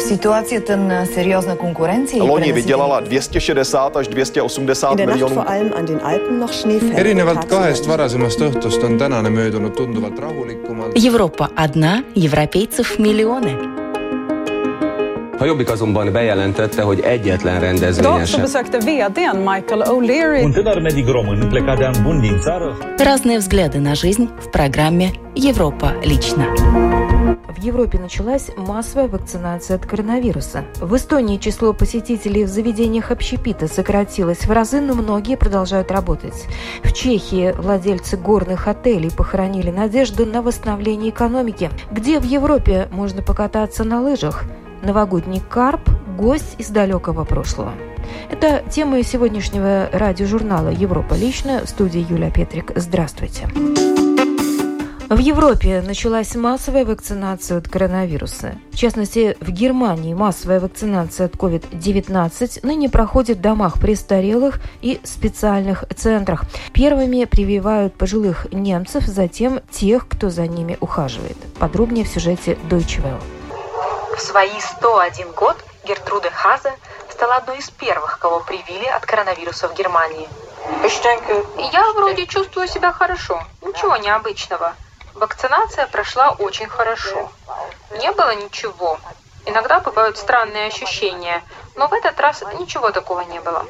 ситуацията на сериозна конкуренция. Loni vydělala 260 až 280 miljonů. erinevalt kahest varasemast õhtust on tänane möödunud tunduvalt rahulikumalt. Европа одна, европейцев миллионы. A Jobbik azonban bejelentette, hogy egyetlen rendezvényen Idag så sem. besökte vdn Michael O'Leary Un tânăr medic român plecat de an bun din țară Разные взгляды на жизнь в программе «Европа лично». В Европе началась массовая вакцинация от коронавируса. В Эстонии число посетителей в заведениях общепита сократилось в разы, но многие продолжают работать. В Чехии владельцы горных отелей похоронили надежду на восстановление экономики. Где в Европе можно покататься на лыжах? Новогодний карп – гость из далекого прошлого. Это тема сегодняшнего радиожурнала «Европа лично» в студии Юлия Петрик. Здравствуйте. В Европе началась массовая вакцинация от коронавируса. В частности, в Германии массовая вакцинация от COVID-19 ныне проходит в домах престарелых и специальных центрах. Первыми прививают пожилых немцев, затем тех, кто за ними ухаживает. Подробнее в сюжете Deutsche Welle. В свои 101 год Гертруда Хазе стала одной из первых, кого привили от коронавируса в Германии. Я вроде чувствую себя хорошо, ничего необычного. Вакцинация прошла очень хорошо. Не было ничего. Иногда бывают странные ощущения, но в этот раз ничего такого не было.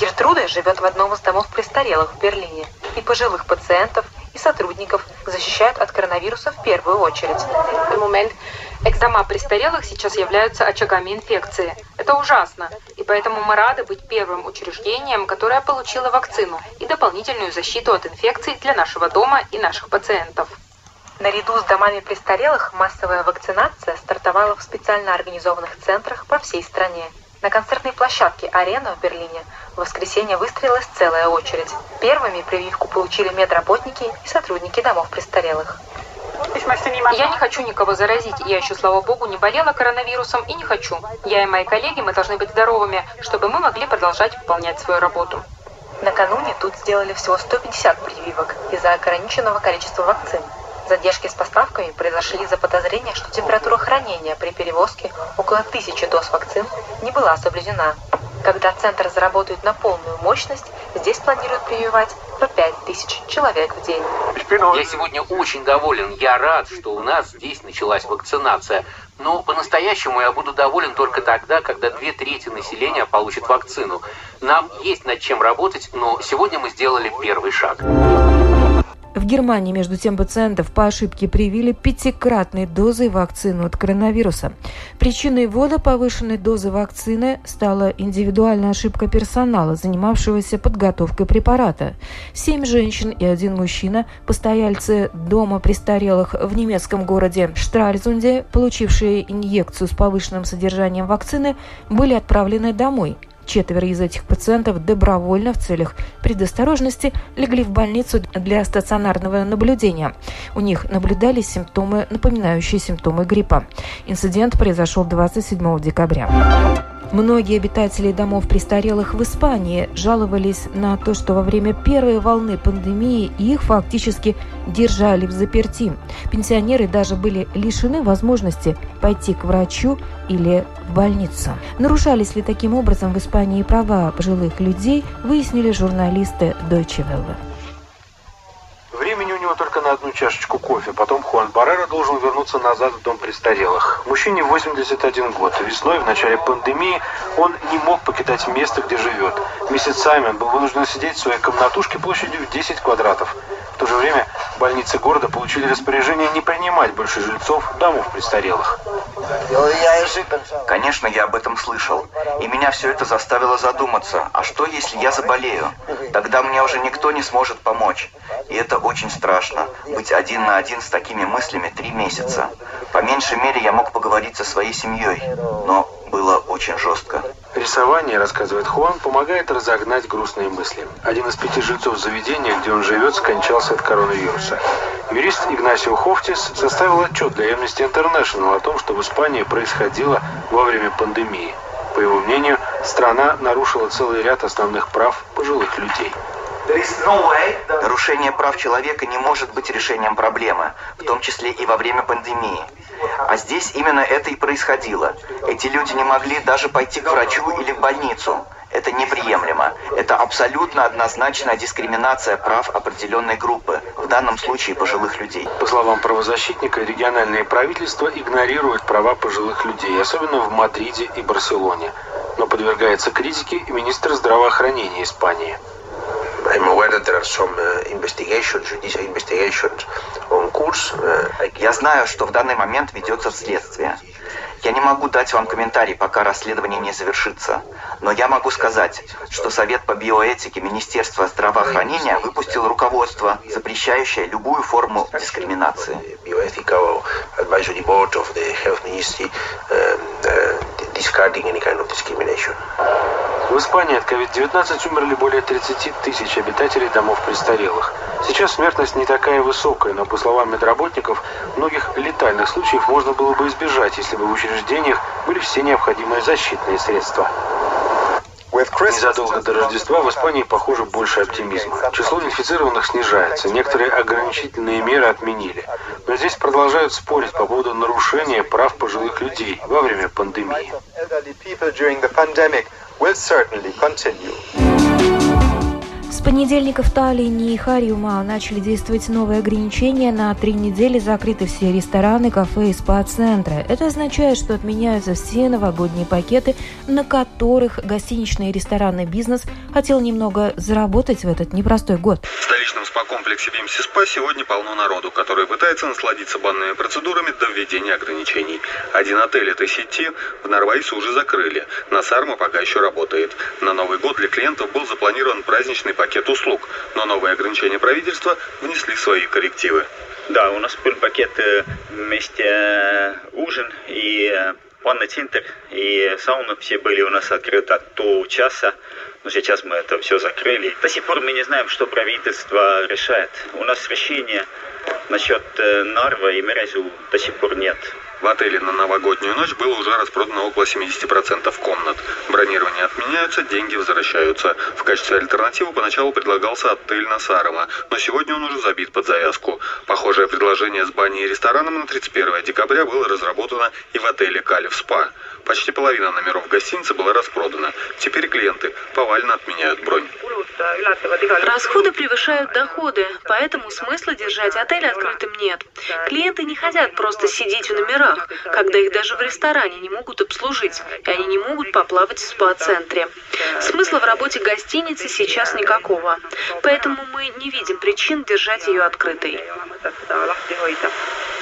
Гертруда живет в одном из домов престарелых в Берлине. И пожилых пациентов, и сотрудников защищают от коронавируса в первую очередь. В момент дома престарелых сейчас являются очагами инфекции. Это ужасно. И поэтому мы рады быть первым учреждением, которое получило вакцину и дополнительную защиту от инфекций для нашего дома и наших пациентов. Наряду с домами престарелых массовая вакцинация стартовала в специально организованных центрах по всей стране. На концертной площадке «Арена» в Берлине в воскресенье выстроилась целая очередь. Первыми прививку получили медработники и сотрудники домов престарелых. Я не хочу никого заразить. Я еще, слава богу, не болела коронавирусом и не хочу. Я и мои коллеги, мы должны быть здоровыми, чтобы мы могли продолжать выполнять свою работу. Накануне тут сделали всего 150 прививок из-за ограниченного количества вакцин. Задержки с поставками произошли из-за подозрения, что температура хранения при перевозке около тысячи доз вакцин не была соблюдена. Когда центр заработает на полную мощность, здесь планируют прививать по 5000 человек в день. Я сегодня очень доволен. Я рад, что у нас здесь началась вакцинация. Но по-настоящему я буду доволен только тогда, когда две трети населения получат вакцину. Нам есть над чем работать, но сегодня мы сделали первый шаг. В Германии, между тем, пациентов по ошибке привили пятикратной дозой вакцину от коронавируса. Причиной ввода повышенной дозы вакцины стала индивидуальная ошибка персонала, занимавшегося подготовкой препарата. Семь женщин и один мужчина, постояльцы дома престарелых в немецком городе Штральзунде, получившие инъекцию с повышенным содержанием вакцины, были отправлены домой – Четверо из этих пациентов добровольно в целях предосторожности легли в больницу для стационарного наблюдения. У них наблюдались симптомы, напоминающие симптомы гриппа. Инцидент произошел 27 декабря. Многие обитатели домов престарелых в Испании жаловались на то, что во время первой волны пандемии их фактически держали в заперти. Пенсионеры даже были лишены возможности пойти к врачу или в больницу. Нарушались ли таким образом в Испании права пожилых людей, выяснили журналисты Deutsche Welle. Времени у него только на одну чашечку кофе. Потом Хуан Баррера должен вернуться назад в дом престарелых. Мужчине 81 год. Весной, в начале пандемии, он не мог покидать место, где живет. Месяцами был вынужден сидеть в своей комнатушке площадью в 10 квадратов. В то же время больницы города получили распоряжение не принимать больше жильцов домов престарелых. Конечно, я об этом слышал. И меня все это заставило задуматься, а что, если я заболею? Тогда мне уже никто не сможет помочь. И это очень страшно, быть один на один с такими мыслями три месяца. По меньшей мере, я мог поговорить со своей семьей, но было очень жестко. Рисование, рассказывает Хуан, помогает разогнать грустные мысли. Один из пяти жильцов заведения, где он живет, скончался от коронавируса. Юрист Игнасио Хофтис составил отчет для Amnesty International о том, что в Испании происходило во время пандемии. По его мнению, страна нарушила целый ряд основных прав пожилых людей. Нарушение прав человека не может быть решением проблемы, в том числе и во время пандемии. А здесь именно это и происходило. Эти люди не могли даже пойти к врачу или в больницу. Это неприемлемо. Это абсолютно однозначная дискриминация прав определенной группы, в данном случае пожилых людей. По словам правозащитника, региональные правительства игнорируют права пожилых людей, особенно в Мадриде и Барселоне. Но подвергается критике и министр здравоохранения Испании. There are some uh, investigations, judicial investigations on course. Uh, Я знаю, что в данный момент ведется следствие. Я не могу дать вам комментарий, пока расследование не завершится. Но я могу сказать, что Совет по биоэтике Министерства здравоохранения выпустил руководство, запрещающее любую форму дискриминации. В Испании от COVID-19 умерли более 30 тысяч обитателей домов престарелых. Сейчас смертность не такая высокая, но, по словам медработников, многих летальных случаев можно было бы избежать, если бы в учреждениях были все необходимые защитные средства. Незадолго до Рождества в Испании, похоже, больше оптимизма. Число инфицированных снижается, некоторые ограничительные меры отменили. Но здесь продолжают спорить по поводу нарушения прав пожилых людей во время пандемии. elderly people during the pandemic will certainly continue. Понедельника в Таллине и Хариума начали действовать новые ограничения. На три недели закрыты все рестораны, кафе и спа-центры. Это означает, что отменяются все новогодние пакеты, на которых гостиничный и ресторанный бизнес хотел немного заработать в этот непростой год. В столичном спа-комплексе Вимси Спа сегодня полно народу, который пытается насладиться банными процедурами до введения ограничений. Один отель этой сети в Норвайсе уже закрыли. На Сарма пока еще работает. На Новый год для клиентов был запланирован праздничный пакет пакет услуг, но новые ограничения правительства внесли свои коррективы. Да, у нас был пакет э, вместе э, ужин и ванный э, центр, и сауна все были у нас открыты от часа, но сейчас мы это все закрыли. До сих пор мы не знаем, что правительство решает. У нас решение насчет Нарва и Мерезу до сих пор нет. В отеле на новогоднюю ночь было уже распродано около 70% комнат. Бронирование отменяются, деньги возвращаются. В качестве альтернативы поначалу предлагался отель Насарова, но сегодня он уже забит под завязку. Похожее предложение с баней и рестораном на 31 декабря было разработано и в отеле Калиф Спа. Почти половина номеров гостиницы была распродана. Теперь клиенты повально отменяют бронь. Расходы превышают доходы, поэтому смысла держать отель открытым нет. Клиенты не хотят просто сидеть в номерах, когда их даже в ресторане не могут обслужить, и они не могут поплавать в спа-центре. Смысла в работе гостиницы сейчас никакого, поэтому мы не видим причин держать ее открытой.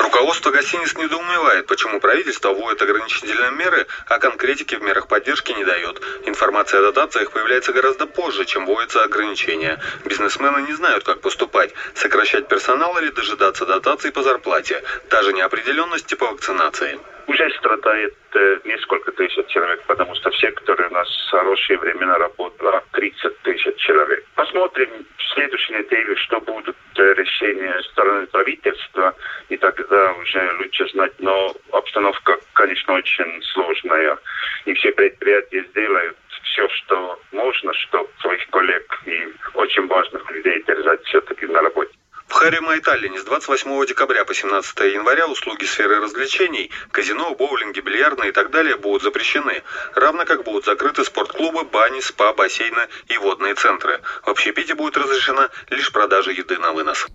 Руководство гостиниц недоумевает, почему правительство вводит ограничительные меры, а конкретики в мерах поддержки не дает. Информация о дотациях появляется гораздо позже, чем вводятся ограничения. Бизнесмены не знают, как поступать, сокращать персонал или дожидаться дотаций по зарплате. Та же неопределенность типа вакцинации уже страдает э, несколько тысяч человек, потому что все, которые у нас хорошие времена работали, 30 тысяч человек. Посмотрим в следующей неделе, что будут э, решения стороны правительства, и тогда уже лучше знать. Но обстановка, конечно, очень сложная, и все предприятия сделают все, что можно, чтобы своих коллег и очень важных людей держать все-таки на работе. В Харима и с 28 декабря по 17 января услуги сферы развлечений, казино, боулинги, бильярдные и так далее будут запрещены, равно как будут закрыты спортклубы, бани, спа, бассейны и водные центры. В общепите будет разрешена лишь продажа еды на вынос.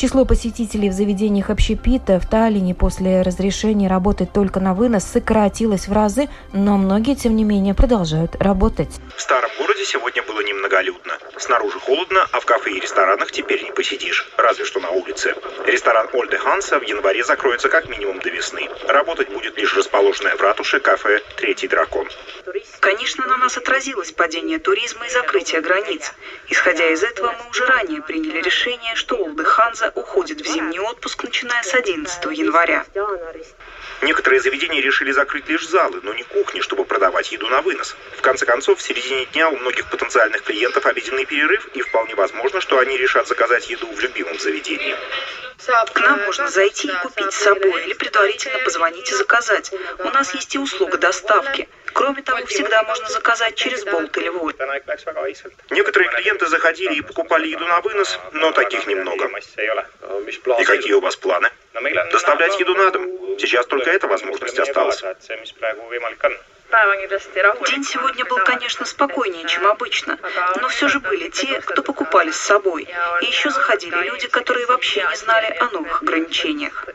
Число посетителей в заведениях общепита в Таллине после разрешения работать только на вынос сократилось в разы, но многие, тем не менее, продолжают работать. В старом городе сегодня было немноголюдно. Снаружи холодно, а в кафе и ресторанах теперь не посидишь, разве что на улице. Ресторан Ольде Ханса в январе закроется как минимум до весны. Работать будет лишь расположенное в ратуше кафе «Третий дракон». Конечно, на нас отразилось падение туризма и закрытие границ. Исходя из этого, мы уже ранее приняли решение, что Олды Ханза уходит в зимний отпуск, начиная с 11 января. Некоторые заведения решили закрыть лишь залы, но не кухни, чтобы продавать еду на вынос. В конце концов, в середине дня у многих потенциальных клиентов обеденный перерыв, и вполне возможно, что они решат заказать еду в любимом заведении. К нам можно зайти и купить с собой или предварительно позвонить и заказать. У нас есть и услуга доставки. Кроме того, всегда можно заказать через болт или вольт. Некоторые клиенты заходили и покупали еду на вынос, но таких немного. И какие у вас планы? Доставлять еду на дом. Сейчас только эта возможность осталась. День сегодня был, конечно, спокойнее, чем обычно, но все же были те, кто покупали с собой. И еще заходили люди, которые вообще не знали о новых ограничениях.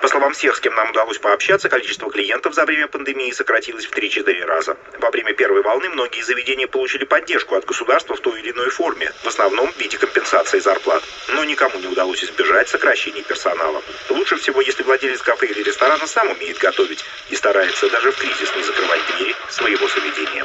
По словам всех, с кем нам удалось пообщаться, количество клиентов за время пандемии сократилось в 3-4 раза. Во время первой волны многие заведения получили поддержку от государства в той или иной форме, в основном в виде компенсации зарплат. Но никому не удалось избежать сокращений персонала. Лучше всего, если владелец кафе или ресторана сам умеет готовить и старается даже в кризис не закрывать двери своего заведения.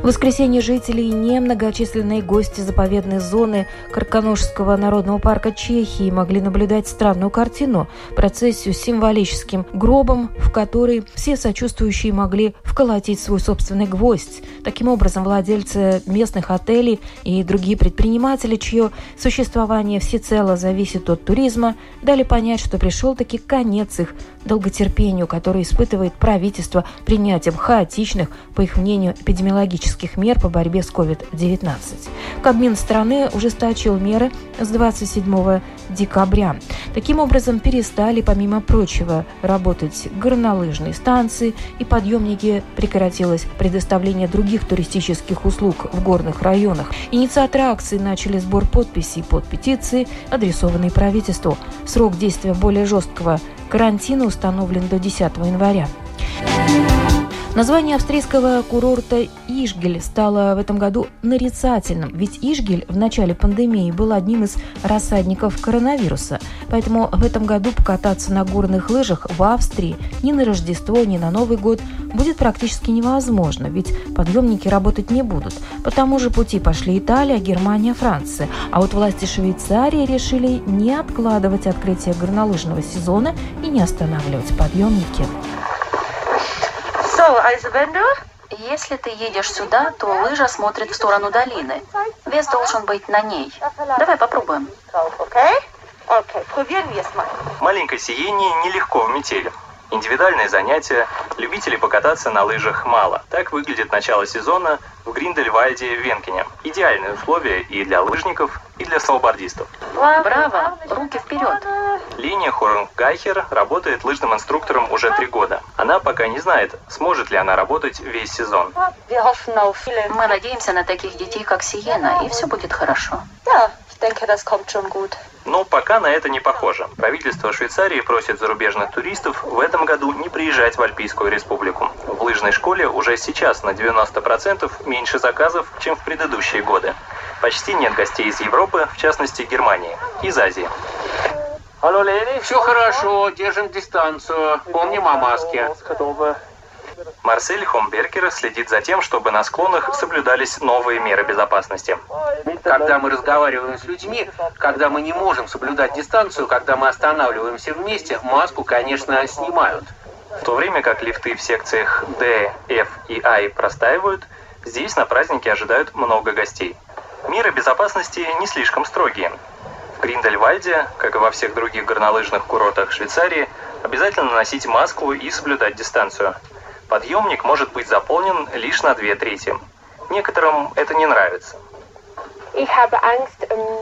В воскресенье жители и немногочисленные гости заповедной зоны Карканошского народного парка Чехии могли наблюдать странную картину – процессию с символическим гробом, в который все сочувствующие могли вколотить свой собственный гвоздь. Таким образом, владельцы местных отелей и другие предприниматели, чье существование всецело зависит от туризма, дали понять, что пришел таки конец их долготерпению, которое испытывает правительство принятием хаотичных, по их мнению, эпидемиологических мер по борьбе с COVID-19. Кабмин страны ужесточил меры с 27 декабря. Таким образом, перестали, помимо прочего, работать горнолыжные станции и подъемники, прекратилось предоставление других туристических услуг в горных районах. Инициаторы акции начали сбор подписей под петиции, адресованные правительству. Срок действия более жесткого карантина установлен до 10 января. Название австрийского курорта Ишгель стало в этом году нарицательным, ведь Ишгель в начале пандемии был одним из рассадников коронавируса. Поэтому в этом году покататься на горных лыжах в Австрии ни на Рождество, ни на Новый год будет практически невозможно, ведь подъемники работать не будут. По тому же пути пошли Италия, Германия, Франция. А вот власти Швейцарии решили не откладывать открытие горнолыжного сезона и не останавливать подъемники. Если ты едешь сюда, то лыжа смотрит в сторону долины. Вес должен быть на ней. Давай попробуем. Маленькое сияние нелегко в метели. Индивидуальные занятия, любителей покататься на лыжах мало. Так выглядит начало сезона в Гриндельвальде в Венкене. Идеальные условия и для лыжников, и для сноубордистов. Браво! Руки вперед! Линия Хорнгайхер работает лыжным инструктором уже три года. Она пока не знает, сможет ли она работать весь сезон. Мы надеемся на таких детей, как Сиена, и все будет хорошо. Но пока на это не похоже. Правительство Швейцарии просит зарубежных туристов в этом году не приезжать в Альпийскую республику. В лыжной школе уже сейчас на 90% меньше заказов, чем в предыдущие годы. Почти нет гостей из Европы, в частности Германии, из Азии. Все хорошо, держим дистанцию. Помним о маске. Марсель Хомбергер следит за тем, чтобы на склонах соблюдались новые меры безопасности. Когда мы разговариваем с людьми, когда мы не можем соблюдать дистанцию, когда мы останавливаемся вместе, маску, конечно, снимают. В то время как лифты в секциях D, F и I простаивают, здесь на празднике ожидают много гостей. Меры безопасности не слишком строгие. В Гриндельвальде, как и во всех других горнолыжных курортах Швейцарии, обязательно носить маску и соблюдать дистанцию. Подъемник может быть заполнен лишь на две трети. Некоторым это не нравится.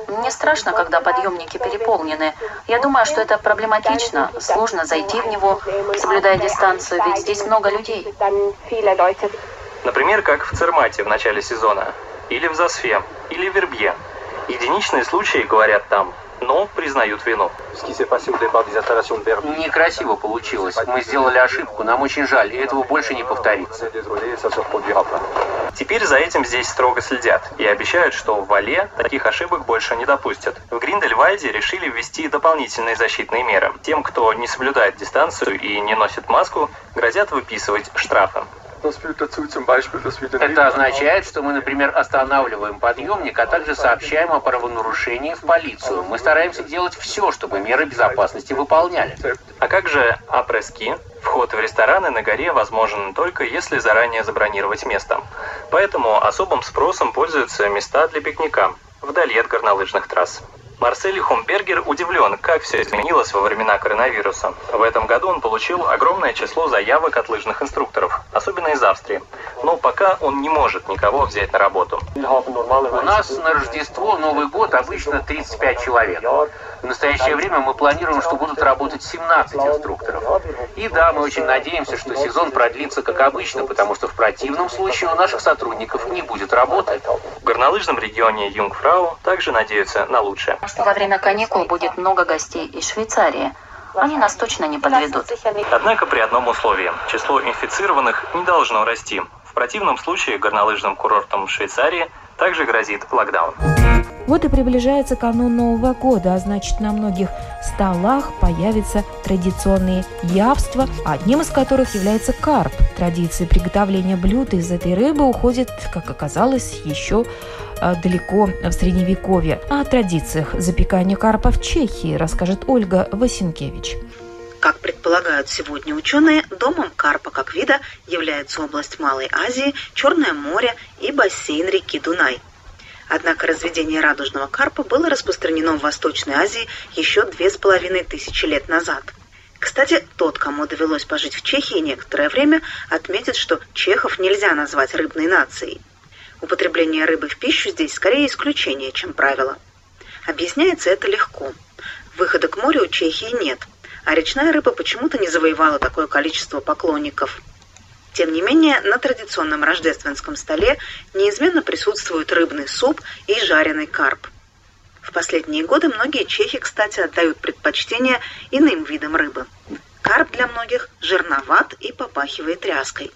Мне страшно, когда подъемники переполнены. Я думаю, что это проблематично. Сложно зайти в него, соблюдая дистанцию, ведь здесь много людей. Например, как в Цермате в начале сезона, или в Засфе, или в Вербье. Единичные случаи, говорят там, но признают вину. Некрасиво получилось. Мы сделали ошибку. Нам очень жаль, и этого больше не повторится. Теперь за этим здесь строго следят и обещают, что в Вале таких ошибок больше не допустят. В Гриндельвальде решили ввести дополнительные защитные меры. Тем, кто не соблюдает дистанцию и не носит маску, грозят выписывать штрафы. Это означает, что мы, например, останавливаем подъемник, а также сообщаем о правонарушении в полицию. Мы стараемся делать все, чтобы меры безопасности выполняли. А как же апрески? Вход в рестораны на горе возможен только если заранее забронировать место. Поэтому особым спросом пользуются места для пикника вдали от горнолыжных трасс. Марсель Хумбергер удивлен, как все изменилось во времена коронавируса. В этом году он получил огромное число заявок от лыжных инструкторов, особенно из Австрии. Но пока он не может никого взять на работу. У нас на Рождество, Новый год обычно 35 человек. В настоящее время мы планируем, что будут работать 17 инструкторов. И да, мы очень надеемся, что сезон продлится как обычно, потому что в противном случае у наших сотрудников не будет работы. В горнолыжном регионе Юнгфрау также надеются на лучшее во время каникул будет много гостей из Швейцарии. Они нас точно не подведут. Однако при одном условии. Число инфицированных не должно расти. В противном случае горнолыжным курортам Швейцарии также грозит локдаун. Вот и приближается канун Нового года, а значит на многих столах появятся традиционные явства, одним из которых является карп. Традиции приготовления блюд из этой рыбы уходят, как оказалось, еще а, далеко в Средневековье. О традициях запекания карпа в Чехии расскажет Ольга Васенкевич. Как предполагают сегодня ученые, домом карпа как вида является область Малой Азии, Черное море и бассейн реки Дунай. Однако разведение радужного карпа было распространено в Восточной Азии еще две с половиной тысячи лет назад. Кстати, тот, кому довелось пожить в Чехии некоторое время, отметит, что чехов нельзя назвать рыбной нацией. Употребление рыбы в пищу здесь скорее исключение, чем правило. Объясняется это легко. Выхода к морю у Чехии нет, а речная рыба почему-то не завоевала такое количество поклонников. Тем не менее, на традиционном рождественском столе неизменно присутствует рыбный суп и жареный карп. В последние годы многие чехи, кстати, отдают предпочтение иным видам рыбы. Карп для многих жирноват и попахивает ряской.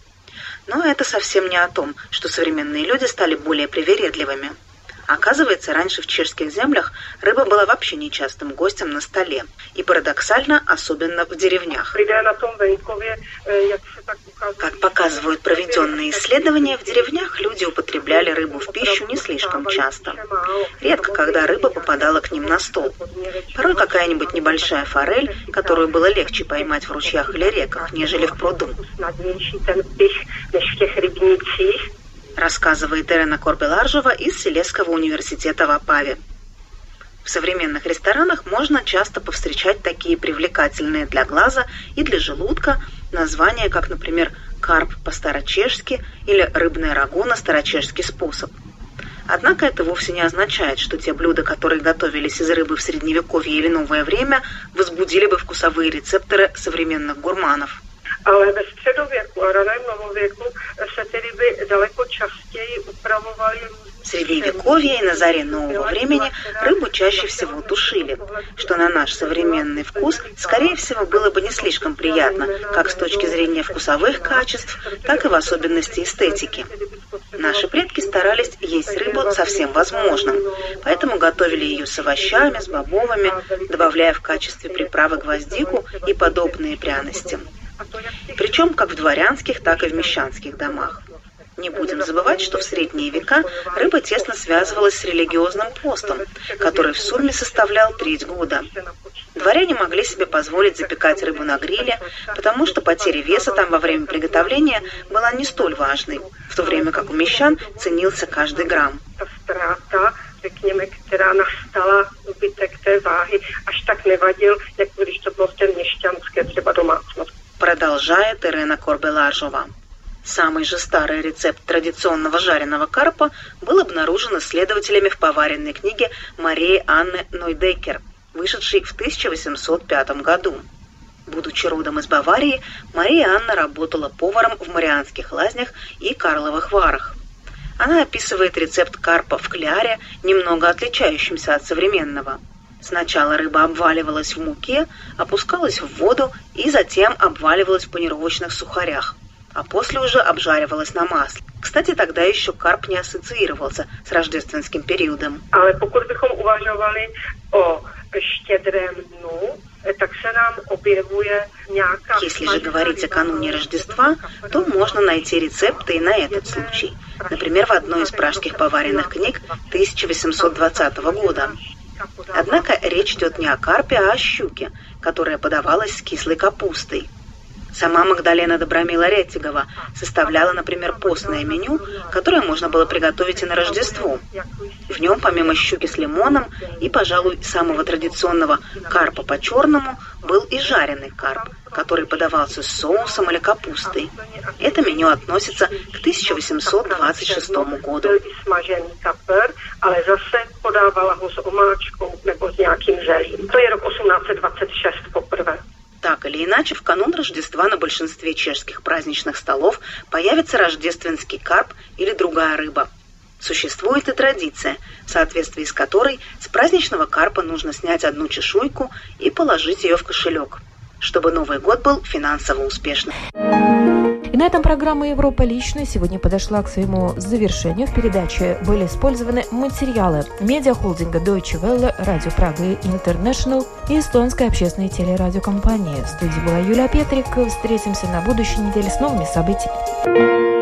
Но это совсем не о том, что современные люди стали более привередливыми. Оказывается, раньше в чешских землях рыба была вообще нечастым гостем на столе. И парадоксально, особенно в деревнях. Как показывают проведенные исследования, в деревнях люди употребляли рыбу в пищу не слишком часто. Редко, когда рыба попадала к ним на стол. Порой какая-нибудь небольшая форель, которую было легче поймать в ручьях или реках, нежели в пруду рассказывает Ирена Корбеларжева из Селесского университета в Апаве. В современных ресторанах можно часто повстречать такие привлекательные для глаза и для желудка названия, как, например, карп по-старочешски или рыбное рагу на старочешский способ. Однако это вовсе не означает, что те блюда, которые готовились из рыбы в Средневековье или Новое время, возбудили бы вкусовые рецепторы современных гурманов. Ale ve středověku a raném novověku se ty ryby daleko častěji upravovaly В Средневековье и на заре нового времени рыбу чаще всего тушили, что на наш современный вкус, скорее всего, было бы не слишком приятно, как с точки зрения вкусовых качеств, так и в особенности эстетики. Наши предки старались есть рыбу со всем возможным, поэтому готовили ее с овощами, с бобовыми, добавляя в качестве приправы гвоздику и подобные пряности причем как в дворянских, так и в мещанских домах. Не будем забывать, что в средние века рыба тесно связывалась с религиозным постом, который в сумме составлял треть года. Дворяне могли себе позволить запекать рыбу на гриле, потому что потеря веса там во время приготовления была не столь важной, в то время как у мещан ценился каждый грамм. až tak nevadil, jak když to bylo v té продолжает Ирена Корбелажова. Самый же старый рецепт традиционного жареного карпа был обнаружен исследователями в поваренной книге Марии Анны Нойдекер, вышедшей в 1805 году. Будучи родом из Баварии, Мария Анна работала поваром в Марианских лазнях и Карловых варах. Она описывает рецепт карпа в кляре, немного отличающимся от современного – Сначала рыба обваливалась в муке, опускалась в воду и затем обваливалась в панировочных сухарях, а после уже обжаривалась на масле. Кстати, тогда еще карп не ассоциировался с рождественским периодом. Але pokud bychom uvažovali o štědrém dnu, Если же говорить о кануне Рождества, то можно найти рецепты и на этот случай. Например, в одной из пражских поваренных книг 1820 года. Однако речь идет не о карпе, а о щуке, которая подавалась с кислой капустой. Сама Магдалена Добромила Ретигова составляла, например, постное меню, которое можно было приготовить и на Рождество. В нем, помимо щуки с лимоном и, пожалуй, самого традиционного карпа по-черному, был и жареный карп, который подавался с соусом или капустой. Это меню относится к 1826 году. ale zase podávala ho s omáčkou nebo s nějakým zelím. To je rok 1826 poprvé. Так или иначе, в канун Рождества на большинстве чешских праздничных столов появится рождественский карп или другая рыба. Существует и традиция, в соответствии с которой с праздничного карпа нужно снять одну чешуйку и положить ее в кошелек, чтобы Новый год был финансово успешным. И на этом программа «Европа лично» сегодня подошла к своему завершению. В передаче были использованы материалы медиахолдинга Deutsche Welle, Радио Прага International и эстонской общественной телерадиокомпании. В студии была Юлия Петрик. Встретимся на будущей неделе с новыми событиями.